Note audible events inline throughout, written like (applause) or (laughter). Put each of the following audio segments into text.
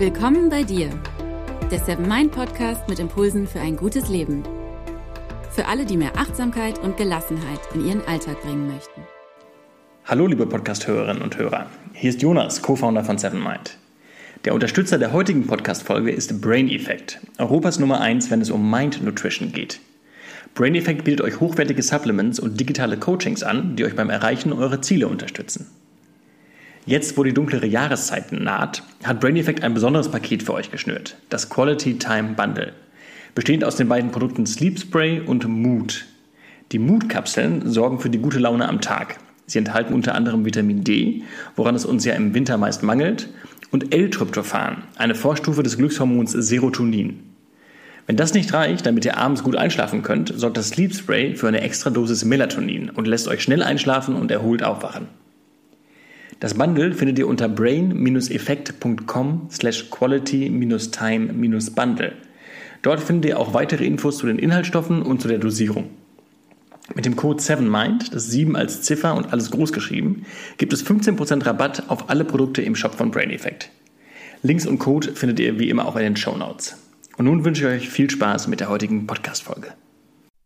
Willkommen bei dir, der Seven Mind Podcast mit Impulsen für ein gutes Leben. Für alle, die mehr Achtsamkeit und Gelassenheit in ihren Alltag bringen möchten. Hallo, liebe Podcast-Hörerinnen und Hörer. Hier ist Jonas, Co-Founder von Seven Mind. Der Unterstützer der heutigen Podcast-Folge ist Brain Effect, Europas Nummer 1, wenn es um Mind Nutrition geht. Brain Effect bietet euch hochwertige Supplements und digitale Coachings an, die euch beim Erreichen eurer Ziele unterstützen. Jetzt, wo die dunklere Jahreszeit naht, hat Brain Effect ein besonderes Paket für euch geschnürt, das Quality Time Bundle. Bestehend aus den beiden Produkten Sleep Spray und Mood. Die Mood-Kapseln sorgen für die gute Laune am Tag. Sie enthalten unter anderem Vitamin D, woran es uns ja im Winter meist mangelt, und L-Tryptophan, eine Vorstufe des Glückshormons Serotonin. Wenn das nicht reicht, damit ihr abends gut einschlafen könnt, sorgt das Sleep Spray für eine extra Dosis Melatonin und lässt euch schnell einschlafen und erholt aufwachen. Das Bundle findet ihr unter brain-effekt.com slash quality-time-bundle. Dort findet ihr auch weitere Infos zu den Inhaltsstoffen und zu der Dosierung. Mit dem Code 7MIND, das 7 als Ziffer und alles groß geschrieben, gibt es 15% Rabatt auf alle Produkte im Shop von Brain Effect. Links und Code findet ihr wie immer auch in den Show Notes. Und nun wünsche ich euch viel Spaß mit der heutigen Podcast-Folge.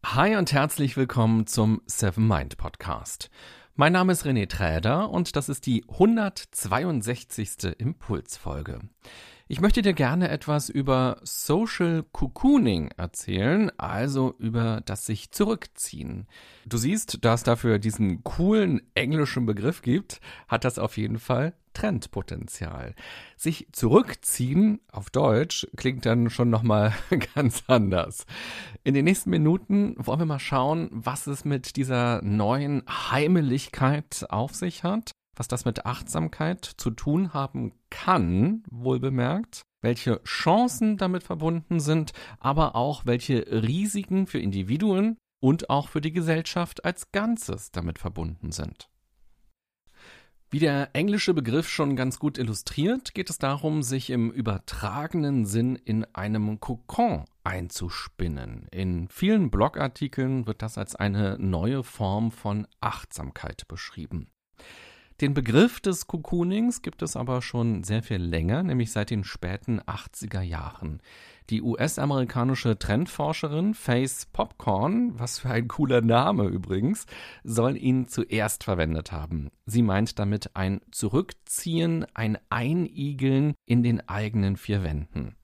Hi und herzlich willkommen zum Seven Mind Podcast. Mein Name ist René Träder und das ist die 162. Impulsfolge. Ich möchte dir gerne etwas über Social Cocooning erzählen, also über das sich zurückziehen. Du siehst, da es dafür diesen coolen englischen Begriff gibt, hat das auf jeden Fall Trendpotenzial. Sich zurückziehen auf Deutsch klingt dann schon nochmal (laughs) ganz anders. In den nächsten Minuten wollen wir mal schauen, was es mit dieser neuen Heimeligkeit auf sich hat, was das mit Achtsamkeit zu tun haben kann, wohl bemerkt, welche Chancen damit verbunden sind, aber auch welche Risiken für Individuen und auch für die Gesellschaft als Ganzes damit verbunden sind. Wie der englische Begriff schon ganz gut illustriert, geht es darum, sich im übertragenen Sinn in einem Kokon einzuspinnen. In vielen Blogartikeln wird das als eine neue Form von Achtsamkeit beschrieben. Den Begriff des Cocoonings gibt es aber schon sehr viel länger, nämlich seit den späten 80er Jahren. Die US-amerikanische Trendforscherin Face Popcorn, was für ein cooler Name übrigens, soll ihn zuerst verwendet haben. Sie meint damit ein Zurückziehen, ein Einigeln in den eigenen vier Wänden.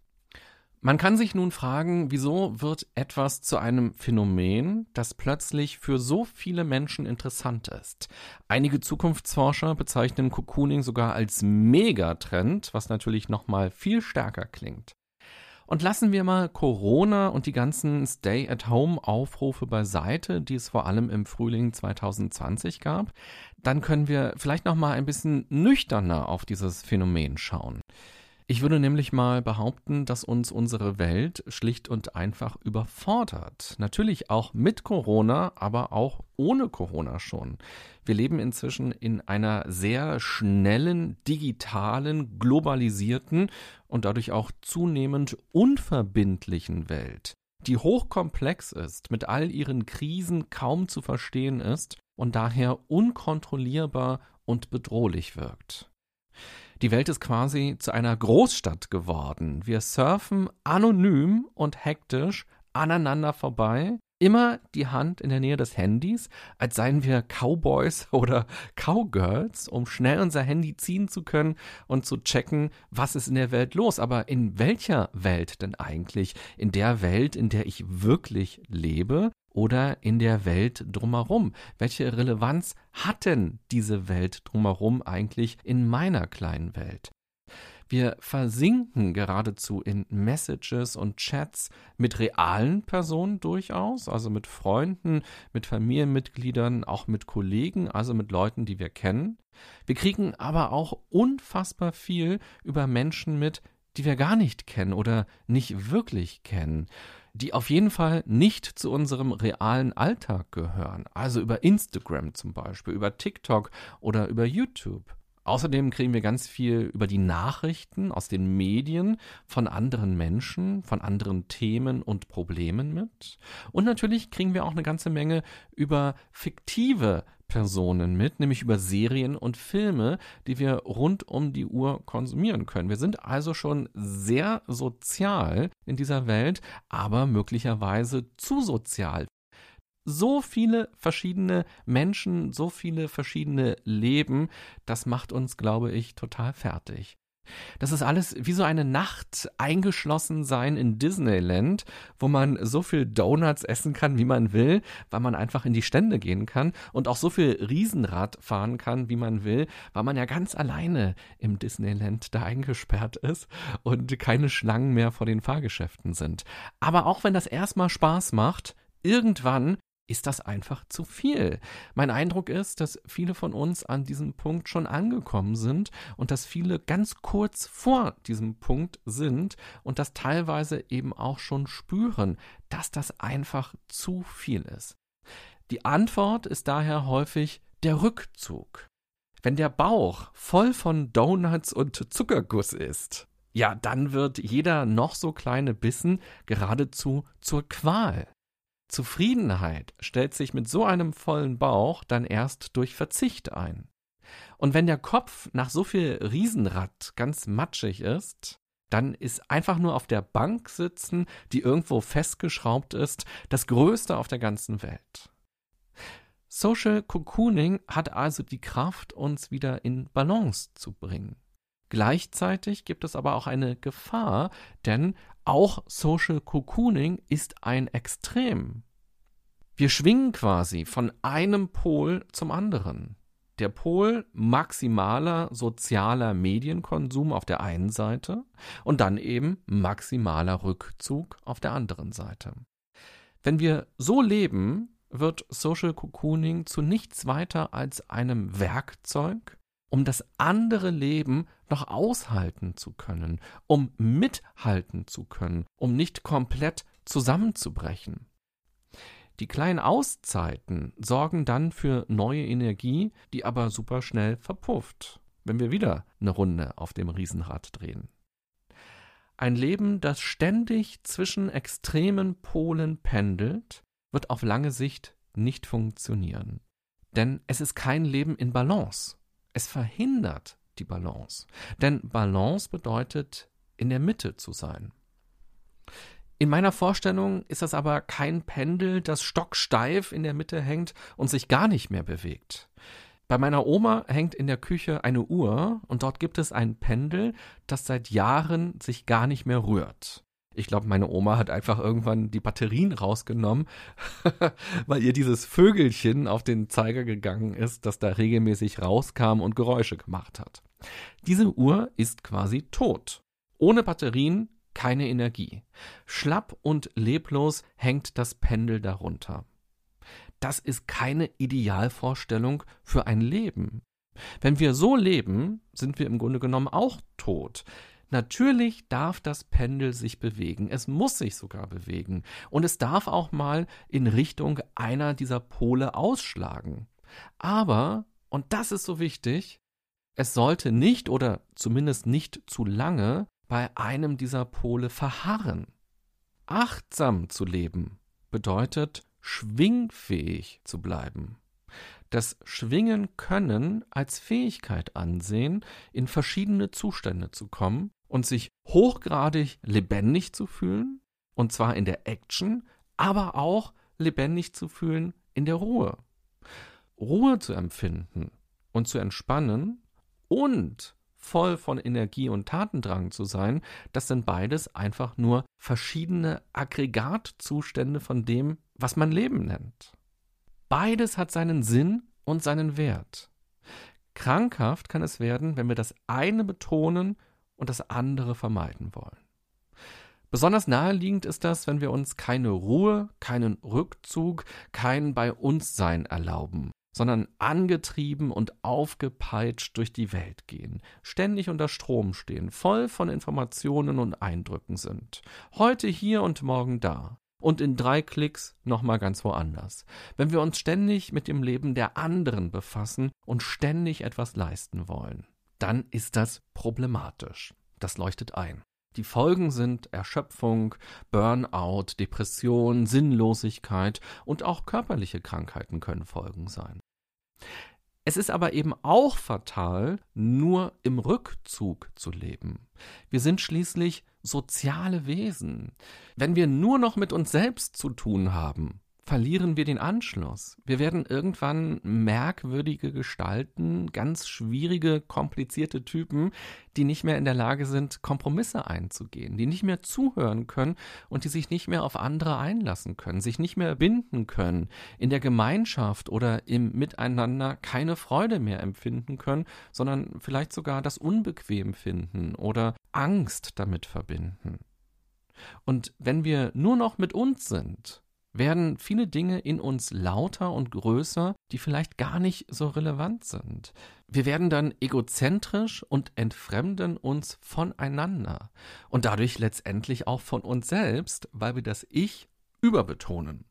Man kann sich nun fragen, wieso wird etwas zu einem Phänomen, das plötzlich für so viele Menschen interessant ist. Einige Zukunftsforscher bezeichnen Cocooning sogar als Megatrend, was natürlich nochmal viel stärker klingt. Und lassen wir mal Corona und die ganzen Stay-at-Home-Aufrufe beiseite, die es vor allem im Frühling 2020 gab, dann können wir vielleicht noch mal ein bisschen nüchterner auf dieses Phänomen schauen. Ich würde nämlich mal behaupten, dass uns unsere Welt schlicht und einfach überfordert. Natürlich auch mit Corona, aber auch ohne Corona schon. Wir leben inzwischen in einer sehr schnellen, digitalen, globalisierten und dadurch auch zunehmend unverbindlichen Welt, die hochkomplex ist, mit all ihren Krisen kaum zu verstehen ist und daher unkontrollierbar und bedrohlich wirkt. Die Welt ist quasi zu einer Großstadt geworden. Wir surfen anonym und hektisch aneinander vorbei, immer die Hand in der Nähe des Handys, als seien wir Cowboys (laughs) oder Cowgirls, um schnell unser Handy ziehen zu können und zu checken, was ist in der Welt los. Aber in welcher Welt denn eigentlich? In der Welt, in der ich wirklich lebe? Oder in der Welt drumherum? Welche Relevanz hat denn diese Welt drumherum eigentlich in meiner kleinen Welt? Wir versinken geradezu in Messages und Chats mit realen Personen durchaus, also mit Freunden, mit Familienmitgliedern, auch mit Kollegen, also mit Leuten, die wir kennen. Wir kriegen aber auch unfassbar viel über Menschen mit, die wir gar nicht kennen oder nicht wirklich kennen die auf jeden Fall nicht zu unserem realen Alltag gehören. Also über Instagram zum Beispiel, über TikTok oder über YouTube. Außerdem kriegen wir ganz viel über die Nachrichten aus den Medien von anderen Menschen, von anderen Themen und Problemen mit. Und natürlich kriegen wir auch eine ganze Menge über fiktive Personen mit, nämlich über Serien und Filme, die wir rund um die Uhr konsumieren können. Wir sind also schon sehr sozial in dieser Welt, aber möglicherweise zu sozial. So viele verschiedene Menschen, so viele verschiedene Leben, das macht uns, glaube ich, total fertig. Das ist alles wie so eine Nacht eingeschlossen sein in Disneyland, wo man so viel Donuts essen kann, wie man will, weil man einfach in die Stände gehen kann und auch so viel Riesenrad fahren kann, wie man will, weil man ja ganz alleine im Disneyland da eingesperrt ist und keine Schlangen mehr vor den Fahrgeschäften sind. Aber auch wenn das erstmal Spaß macht, irgendwann ist das einfach zu viel. Mein Eindruck ist, dass viele von uns an diesem Punkt schon angekommen sind und dass viele ganz kurz vor diesem Punkt sind und das teilweise eben auch schon spüren, dass das einfach zu viel ist. Die Antwort ist daher häufig der Rückzug. Wenn der Bauch voll von Donuts und Zuckerguss ist, ja, dann wird jeder noch so kleine Bissen geradezu zur Qual. Zufriedenheit stellt sich mit so einem vollen Bauch dann erst durch Verzicht ein. Und wenn der Kopf nach so viel Riesenrad ganz matschig ist, dann ist einfach nur auf der Bank sitzen, die irgendwo festgeschraubt ist, das Größte auf der ganzen Welt. Social Cocooning hat also die Kraft, uns wieder in Balance zu bringen. Gleichzeitig gibt es aber auch eine Gefahr, denn auch Social Cocooning ist ein Extrem. Wir schwingen quasi von einem Pol zum anderen. Der Pol maximaler sozialer Medienkonsum auf der einen Seite und dann eben maximaler Rückzug auf der anderen Seite. Wenn wir so leben, wird Social Cocooning zu nichts weiter als einem Werkzeug, um das andere Leben noch aushalten zu können, um mithalten zu können, um nicht komplett zusammenzubrechen. Die kleinen Auszeiten sorgen dann für neue Energie, die aber super schnell verpufft, wenn wir wieder eine Runde auf dem Riesenrad drehen. Ein Leben, das ständig zwischen extremen Polen pendelt, wird auf lange Sicht nicht funktionieren. Denn es ist kein Leben in Balance. Es verhindert die Balance. Denn Balance bedeutet, in der Mitte zu sein. In meiner Vorstellung ist das aber kein Pendel, das stocksteif in der Mitte hängt und sich gar nicht mehr bewegt. Bei meiner Oma hängt in der Küche eine Uhr und dort gibt es ein Pendel, das seit Jahren sich gar nicht mehr rührt. Ich glaube, meine Oma hat einfach irgendwann die Batterien rausgenommen, (laughs) weil ihr dieses Vögelchen auf den Zeiger gegangen ist, das da regelmäßig rauskam und Geräusche gemacht hat. Diese Uhr ist quasi tot. Ohne Batterien keine Energie. Schlapp und leblos hängt das Pendel darunter. Das ist keine Idealvorstellung für ein Leben. Wenn wir so leben, sind wir im Grunde genommen auch tot. Natürlich darf das Pendel sich bewegen. Es muss sich sogar bewegen. Und es darf auch mal in Richtung einer dieser Pole ausschlagen. Aber, und das ist so wichtig, es sollte nicht oder zumindest nicht zu lange bei einem dieser Pole verharren. Achtsam zu leben bedeutet schwingfähig zu bleiben das Schwingen können als Fähigkeit ansehen, in verschiedene Zustände zu kommen und sich hochgradig lebendig zu fühlen, und zwar in der Action, aber auch lebendig zu fühlen in der Ruhe. Ruhe zu empfinden und zu entspannen und voll von Energie und Tatendrang zu sein, das sind beides einfach nur verschiedene Aggregatzustände von dem, was man Leben nennt. Beides hat seinen Sinn und seinen Wert. Krankhaft kann es werden, wenn wir das eine betonen und das andere vermeiden wollen. Besonders naheliegend ist das, wenn wir uns keine Ruhe, keinen Rückzug, kein Bei uns Sein erlauben, sondern angetrieben und aufgepeitscht durch die Welt gehen, ständig unter Strom stehen, voll von Informationen und Eindrücken sind, heute hier und morgen da, und in drei Klicks nochmal ganz woanders. Wenn wir uns ständig mit dem Leben der anderen befassen und ständig etwas leisten wollen, dann ist das problematisch. Das leuchtet ein. Die Folgen sind Erschöpfung, Burnout, Depression, Sinnlosigkeit und auch körperliche Krankheiten können Folgen sein. Es ist aber eben auch fatal, nur im Rückzug zu leben. Wir sind schließlich soziale Wesen. Wenn wir nur noch mit uns selbst zu tun haben, verlieren wir den Anschluss. Wir werden irgendwann merkwürdige Gestalten, ganz schwierige, komplizierte Typen, die nicht mehr in der Lage sind, Kompromisse einzugehen, die nicht mehr zuhören können und die sich nicht mehr auf andere einlassen können, sich nicht mehr binden können, in der Gemeinschaft oder im Miteinander keine Freude mehr empfinden können, sondern vielleicht sogar das unbequem finden oder Angst damit verbinden. Und wenn wir nur noch mit uns sind, werden viele Dinge in uns lauter und größer, die vielleicht gar nicht so relevant sind. Wir werden dann egozentrisch und entfremden uns voneinander und dadurch letztendlich auch von uns selbst, weil wir das Ich überbetonen.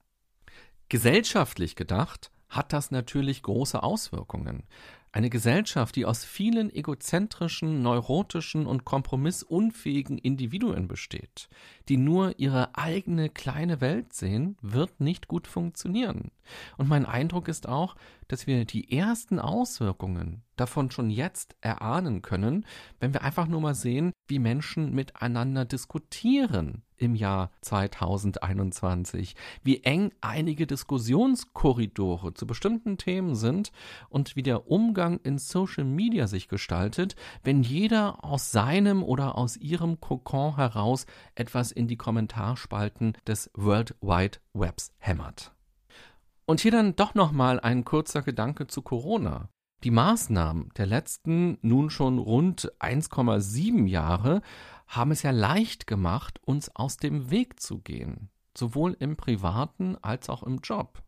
Gesellschaftlich gedacht hat das natürlich große Auswirkungen. Eine Gesellschaft, die aus vielen egozentrischen, neurotischen und kompromissunfähigen Individuen besteht, die nur ihre eigene kleine Welt sehen, wird nicht gut funktionieren. Und mein Eindruck ist auch, dass wir die ersten Auswirkungen davon schon jetzt erahnen können, wenn wir einfach nur mal sehen, wie Menschen miteinander diskutieren im Jahr 2021, wie eng einige Diskussionskorridore zu bestimmten Themen sind und wie der Umgang in Social Media sich gestaltet, wenn jeder aus seinem oder aus ihrem Kokon heraus etwas in die Kommentarspalten des World Wide Webs hämmert. Und hier dann doch nochmal ein kurzer Gedanke zu Corona. Die Maßnahmen der letzten nun schon rund 1,7 Jahre haben es ja leicht gemacht, uns aus dem Weg zu gehen, sowohl im privaten als auch im Job.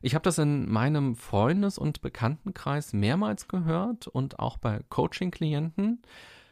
Ich habe das in meinem Freundes- und Bekanntenkreis mehrmals gehört und auch bei Coaching-Klienten.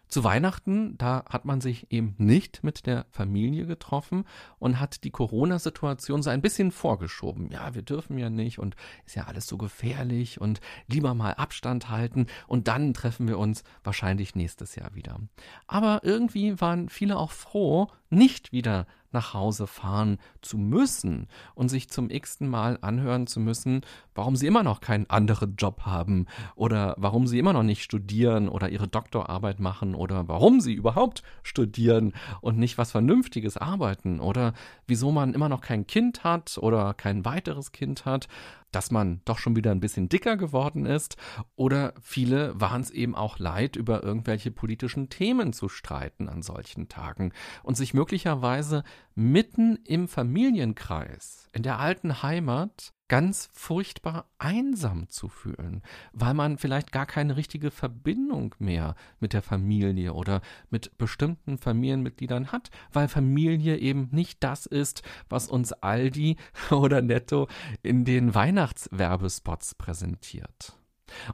Zu Weihnachten, da hat man sich eben nicht mit der Familie getroffen und hat die Corona-Situation so ein bisschen vorgeschoben. Ja, wir dürfen ja nicht und ist ja alles so gefährlich und lieber mal Abstand halten und dann treffen wir uns wahrscheinlich nächstes Jahr wieder. Aber irgendwie waren viele auch froh, nicht wieder nach Hause fahren zu müssen und sich zum x-ten Mal anhören zu müssen, warum sie immer noch keinen anderen Job haben oder warum sie immer noch nicht studieren oder ihre Doktorarbeit machen oder warum sie überhaupt studieren und nicht was Vernünftiges arbeiten oder wieso man immer noch kein Kind hat oder kein weiteres Kind hat dass man doch schon wieder ein bisschen dicker geworden ist oder viele waren es eben auch leid, über irgendwelche politischen Themen zu streiten an solchen Tagen und sich möglicherweise mitten im Familienkreis, in der alten Heimat, ganz furchtbar einsam zu fühlen, weil man vielleicht gar keine richtige Verbindung mehr mit der Familie oder mit bestimmten Familienmitgliedern hat, weil Familie eben nicht das ist, was uns Aldi (laughs) oder Netto in den Weihnachtswerbespots präsentiert.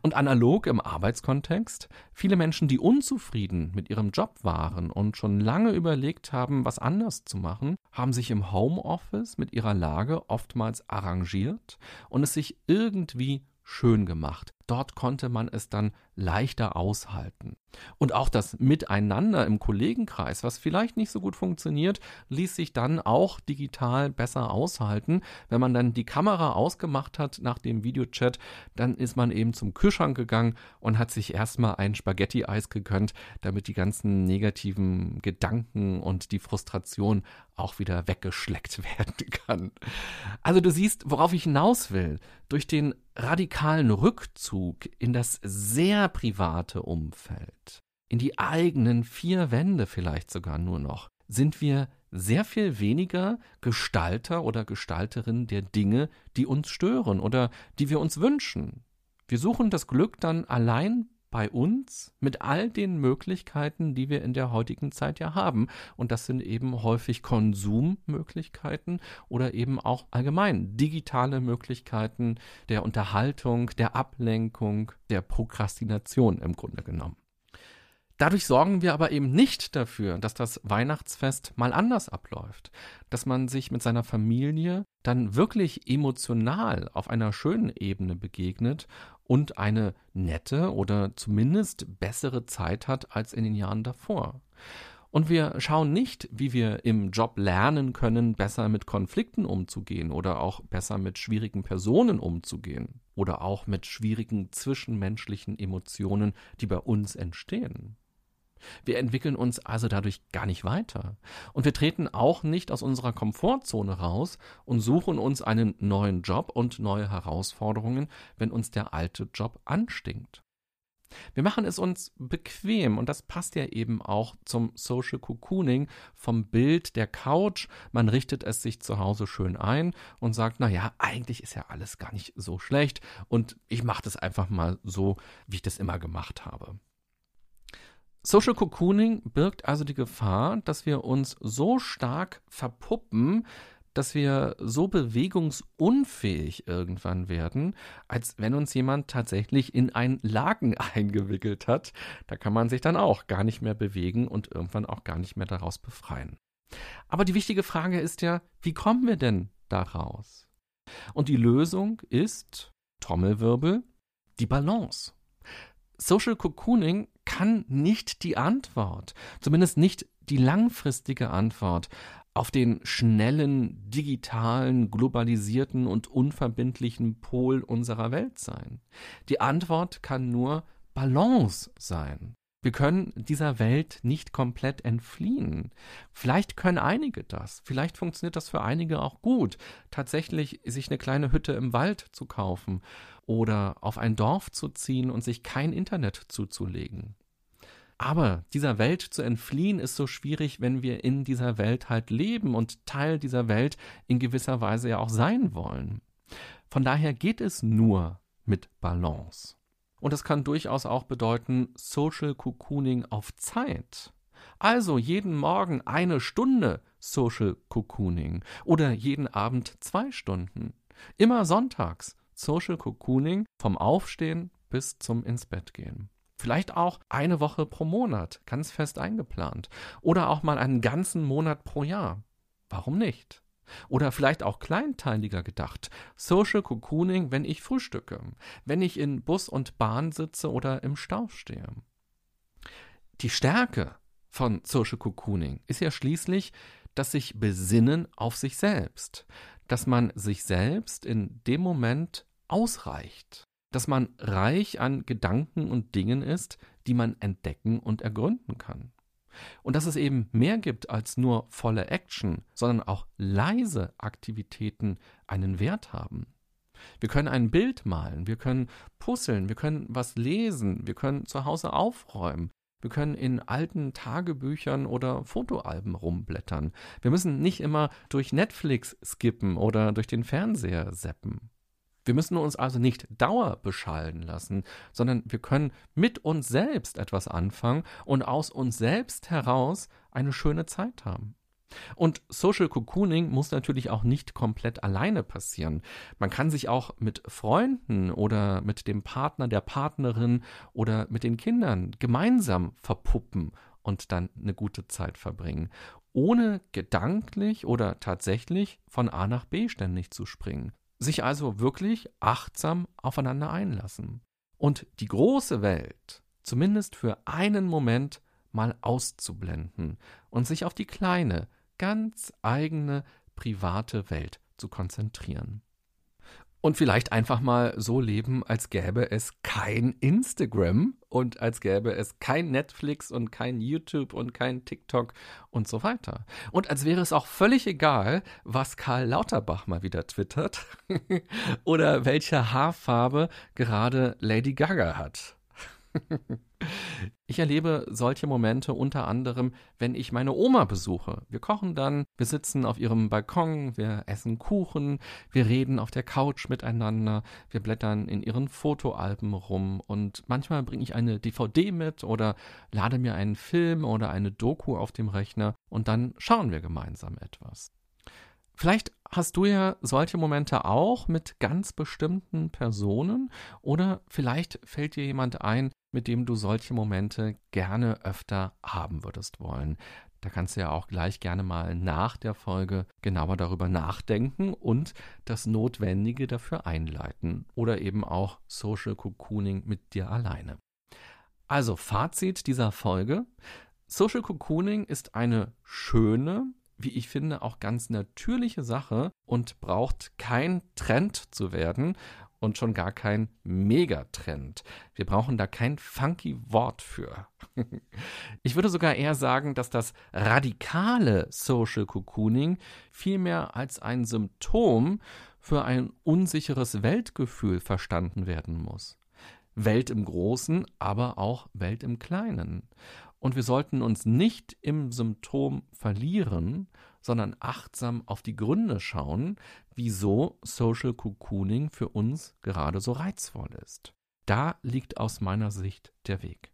Und analog im Arbeitskontext, viele Menschen, die unzufrieden mit ihrem Job waren und schon lange überlegt haben, was anders zu machen, haben sich im Homeoffice mit ihrer Lage oftmals arrangiert und es sich irgendwie schön gemacht. Dort konnte man es dann leichter aushalten. Und auch das Miteinander im Kollegenkreis, was vielleicht nicht so gut funktioniert, ließ sich dann auch digital besser aushalten. Wenn man dann die Kamera ausgemacht hat nach dem Videochat, dann ist man eben zum Kühlschrank gegangen und hat sich erstmal ein Spaghetti-Eis gegönnt, damit die ganzen negativen Gedanken und die Frustration auch wieder weggeschleckt (laughs) werden kann. Also du siehst, worauf ich hinaus will. Durch den radikalen Rückzug in das sehr private Umfeld, in die eigenen vier Wände vielleicht sogar nur noch, sind wir sehr viel weniger Gestalter oder Gestalterin der Dinge, die uns stören oder die wir uns wünschen. Wir suchen das Glück dann allein bei uns mit all den Möglichkeiten, die wir in der heutigen Zeit ja haben. Und das sind eben häufig Konsummöglichkeiten oder eben auch allgemein digitale Möglichkeiten der Unterhaltung, der Ablenkung, der Prokrastination im Grunde genommen. Dadurch sorgen wir aber eben nicht dafür, dass das Weihnachtsfest mal anders abläuft, dass man sich mit seiner Familie dann wirklich emotional auf einer schönen Ebene begegnet und eine nette oder zumindest bessere Zeit hat als in den Jahren davor. Und wir schauen nicht, wie wir im Job lernen können, besser mit Konflikten umzugehen oder auch besser mit schwierigen Personen umzugehen oder auch mit schwierigen zwischenmenschlichen Emotionen, die bei uns entstehen. Wir entwickeln uns also dadurch gar nicht weiter. Und wir treten auch nicht aus unserer Komfortzone raus und suchen uns einen neuen Job und neue Herausforderungen, wenn uns der alte Job anstinkt. Wir machen es uns bequem und das passt ja eben auch zum Social Cocooning vom Bild der Couch. Man richtet es sich zu Hause schön ein und sagt, na ja, eigentlich ist ja alles gar nicht so schlecht und ich mache das einfach mal so, wie ich das immer gemacht habe. Social Cocooning birgt also die Gefahr, dass wir uns so stark verpuppen, dass wir so bewegungsunfähig irgendwann werden, als wenn uns jemand tatsächlich in ein Laken (laughs) eingewickelt hat. Da kann man sich dann auch gar nicht mehr bewegen und irgendwann auch gar nicht mehr daraus befreien. Aber die wichtige Frage ist ja, wie kommen wir denn daraus? Und die Lösung ist, Trommelwirbel, die Balance. Social Cocooning kann nicht die Antwort, zumindest nicht die langfristige Antwort auf den schnellen, digitalen, globalisierten und unverbindlichen Pol unserer Welt sein. Die Antwort kann nur Balance sein. Wir können dieser Welt nicht komplett entfliehen. Vielleicht können einige das. Vielleicht funktioniert das für einige auch gut, tatsächlich sich eine kleine Hütte im Wald zu kaufen oder auf ein Dorf zu ziehen und sich kein Internet zuzulegen. Aber dieser Welt zu entfliehen ist so schwierig, wenn wir in dieser Welt halt leben und Teil dieser Welt in gewisser Weise ja auch sein wollen. Von daher geht es nur mit Balance. Und das kann durchaus auch bedeuten Social Cocooning auf Zeit. Also jeden Morgen eine Stunde Social Cocooning oder jeden Abend zwei Stunden. Immer sonntags Social Cocooning vom Aufstehen bis zum ins Bett gehen. Vielleicht auch eine Woche pro Monat, ganz fest eingeplant. Oder auch mal einen ganzen Monat pro Jahr. Warum nicht? Oder vielleicht auch kleinteiliger gedacht. Social Cocooning, wenn ich frühstücke, wenn ich in Bus und Bahn sitze oder im Stau stehe. Die Stärke von Social Cocooning ist ja schließlich, dass sich Besinnen auf sich selbst, dass man sich selbst in dem Moment ausreicht dass man reich an Gedanken und Dingen ist, die man entdecken und ergründen kann. Und dass es eben mehr gibt als nur volle Action, sondern auch leise Aktivitäten einen Wert haben. Wir können ein Bild malen, wir können puzzeln, wir können was lesen, wir können zu Hause aufräumen, wir können in alten Tagebüchern oder Fotoalben rumblättern. Wir müssen nicht immer durch Netflix skippen oder durch den Fernseher seppen. Wir müssen uns also nicht dauerbeschallen lassen, sondern wir können mit uns selbst etwas anfangen und aus uns selbst heraus eine schöne Zeit haben. Und Social Cocooning muss natürlich auch nicht komplett alleine passieren. Man kann sich auch mit Freunden oder mit dem Partner, der Partnerin oder mit den Kindern gemeinsam verpuppen und dann eine gute Zeit verbringen, ohne gedanklich oder tatsächlich von A nach B ständig zu springen sich also wirklich achtsam aufeinander einlassen und die große Welt zumindest für einen Moment mal auszublenden und sich auf die kleine, ganz eigene, private Welt zu konzentrieren. Und vielleicht einfach mal so leben, als gäbe es kein Instagram und als gäbe es kein Netflix und kein YouTube und kein TikTok und so weiter. Und als wäre es auch völlig egal, was Karl Lauterbach mal wieder twittert (laughs) oder welche Haarfarbe gerade Lady Gaga hat. (laughs) Ich erlebe solche Momente unter anderem, wenn ich meine Oma besuche. Wir kochen dann, wir sitzen auf ihrem Balkon, wir essen Kuchen, wir reden auf der Couch miteinander, wir blättern in ihren Fotoalben rum und manchmal bringe ich eine DVD mit oder lade mir einen Film oder eine Doku auf dem Rechner und dann schauen wir gemeinsam etwas. Vielleicht hast du ja solche Momente auch mit ganz bestimmten Personen oder vielleicht fällt dir jemand ein, mit dem du solche Momente gerne öfter haben würdest wollen. Da kannst du ja auch gleich gerne mal nach der Folge genauer darüber nachdenken und das Notwendige dafür einleiten oder eben auch Social Cocooning mit dir alleine. Also Fazit dieser Folge. Social Cocooning ist eine schöne, wie ich finde, auch ganz natürliche Sache und braucht kein Trend zu werden und schon gar kein Megatrend. Wir brauchen da kein funky Wort für. (laughs) ich würde sogar eher sagen, dass das radikale Social Cocooning vielmehr als ein Symptom für ein unsicheres Weltgefühl verstanden werden muss. Welt im Großen, aber auch Welt im Kleinen. Und wir sollten uns nicht im Symptom verlieren, sondern achtsam auf die Gründe schauen, wieso Social Cocooning für uns gerade so reizvoll ist. Da liegt aus meiner Sicht der Weg.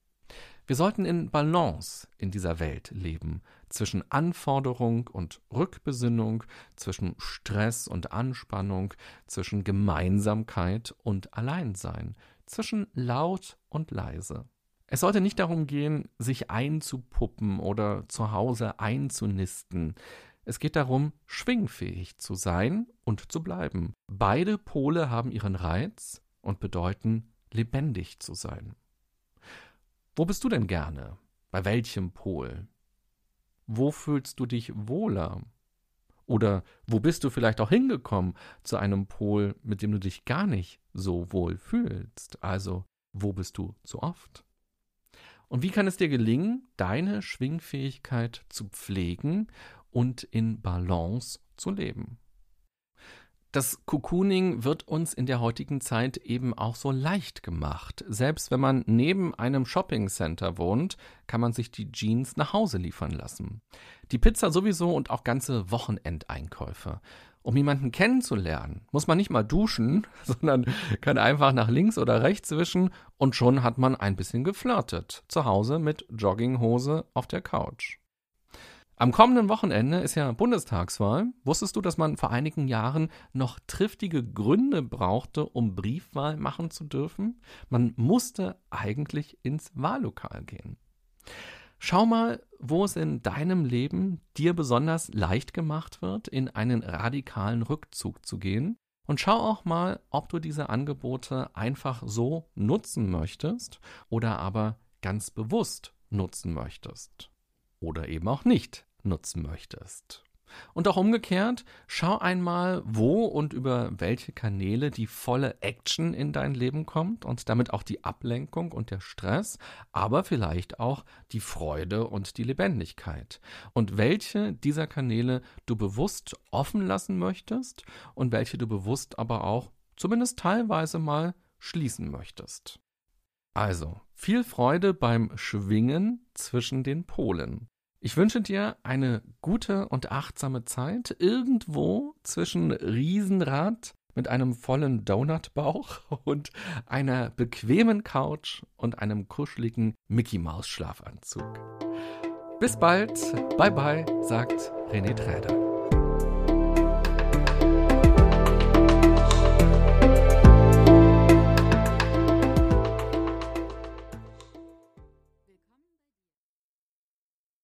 Wir sollten in Balance in dieser Welt leben, zwischen Anforderung und Rückbesinnung, zwischen Stress und Anspannung, zwischen Gemeinsamkeit und Alleinsein, zwischen laut und leise. Es sollte nicht darum gehen, sich einzupuppen oder zu Hause einzunisten. Es geht darum, schwingfähig zu sein und zu bleiben. Beide Pole haben ihren Reiz und bedeuten, lebendig zu sein. Wo bist du denn gerne? Bei welchem Pol? Wo fühlst du dich wohler? Oder wo bist du vielleicht auch hingekommen zu einem Pol, mit dem du dich gar nicht so wohl fühlst? Also, wo bist du zu oft? Und wie kann es dir gelingen, deine Schwingfähigkeit zu pflegen und in Balance zu leben. Das Cocooning wird uns in der heutigen Zeit eben auch so leicht gemacht. Selbst wenn man neben einem Shoppingcenter wohnt, kann man sich die Jeans nach Hause liefern lassen. Die Pizza sowieso und auch ganze Wochenendeinkäufe. Um jemanden kennenzulernen, muss man nicht mal duschen, (laughs) sondern kann einfach nach links oder rechts wischen und schon hat man ein bisschen geflirtet. Zu Hause mit Jogginghose auf der Couch. Am kommenden Wochenende ist ja Bundestagswahl. Wusstest du, dass man vor einigen Jahren noch triftige Gründe brauchte, um Briefwahl machen zu dürfen? Man musste eigentlich ins Wahllokal gehen. Schau mal, wo es in deinem Leben dir besonders leicht gemacht wird, in einen radikalen Rückzug zu gehen. Und schau auch mal, ob du diese Angebote einfach so nutzen möchtest oder aber ganz bewusst nutzen möchtest. Oder eben auch nicht nutzen möchtest. Und auch umgekehrt, schau einmal, wo und über welche Kanäle die volle Action in dein Leben kommt und damit auch die Ablenkung und der Stress, aber vielleicht auch die Freude und die Lebendigkeit. Und welche dieser Kanäle du bewusst offen lassen möchtest und welche du bewusst aber auch zumindest teilweise mal schließen möchtest. Also, viel Freude beim Schwingen zwischen den Polen. Ich wünsche dir eine gute und achtsame Zeit irgendwo zwischen Riesenrad mit einem vollen Donutbauch (laughs) und einer bequemen Couch und einem kuscheligen Mickey Maus Schlafanzug. Bis bald, bye bye, sagt René Träder.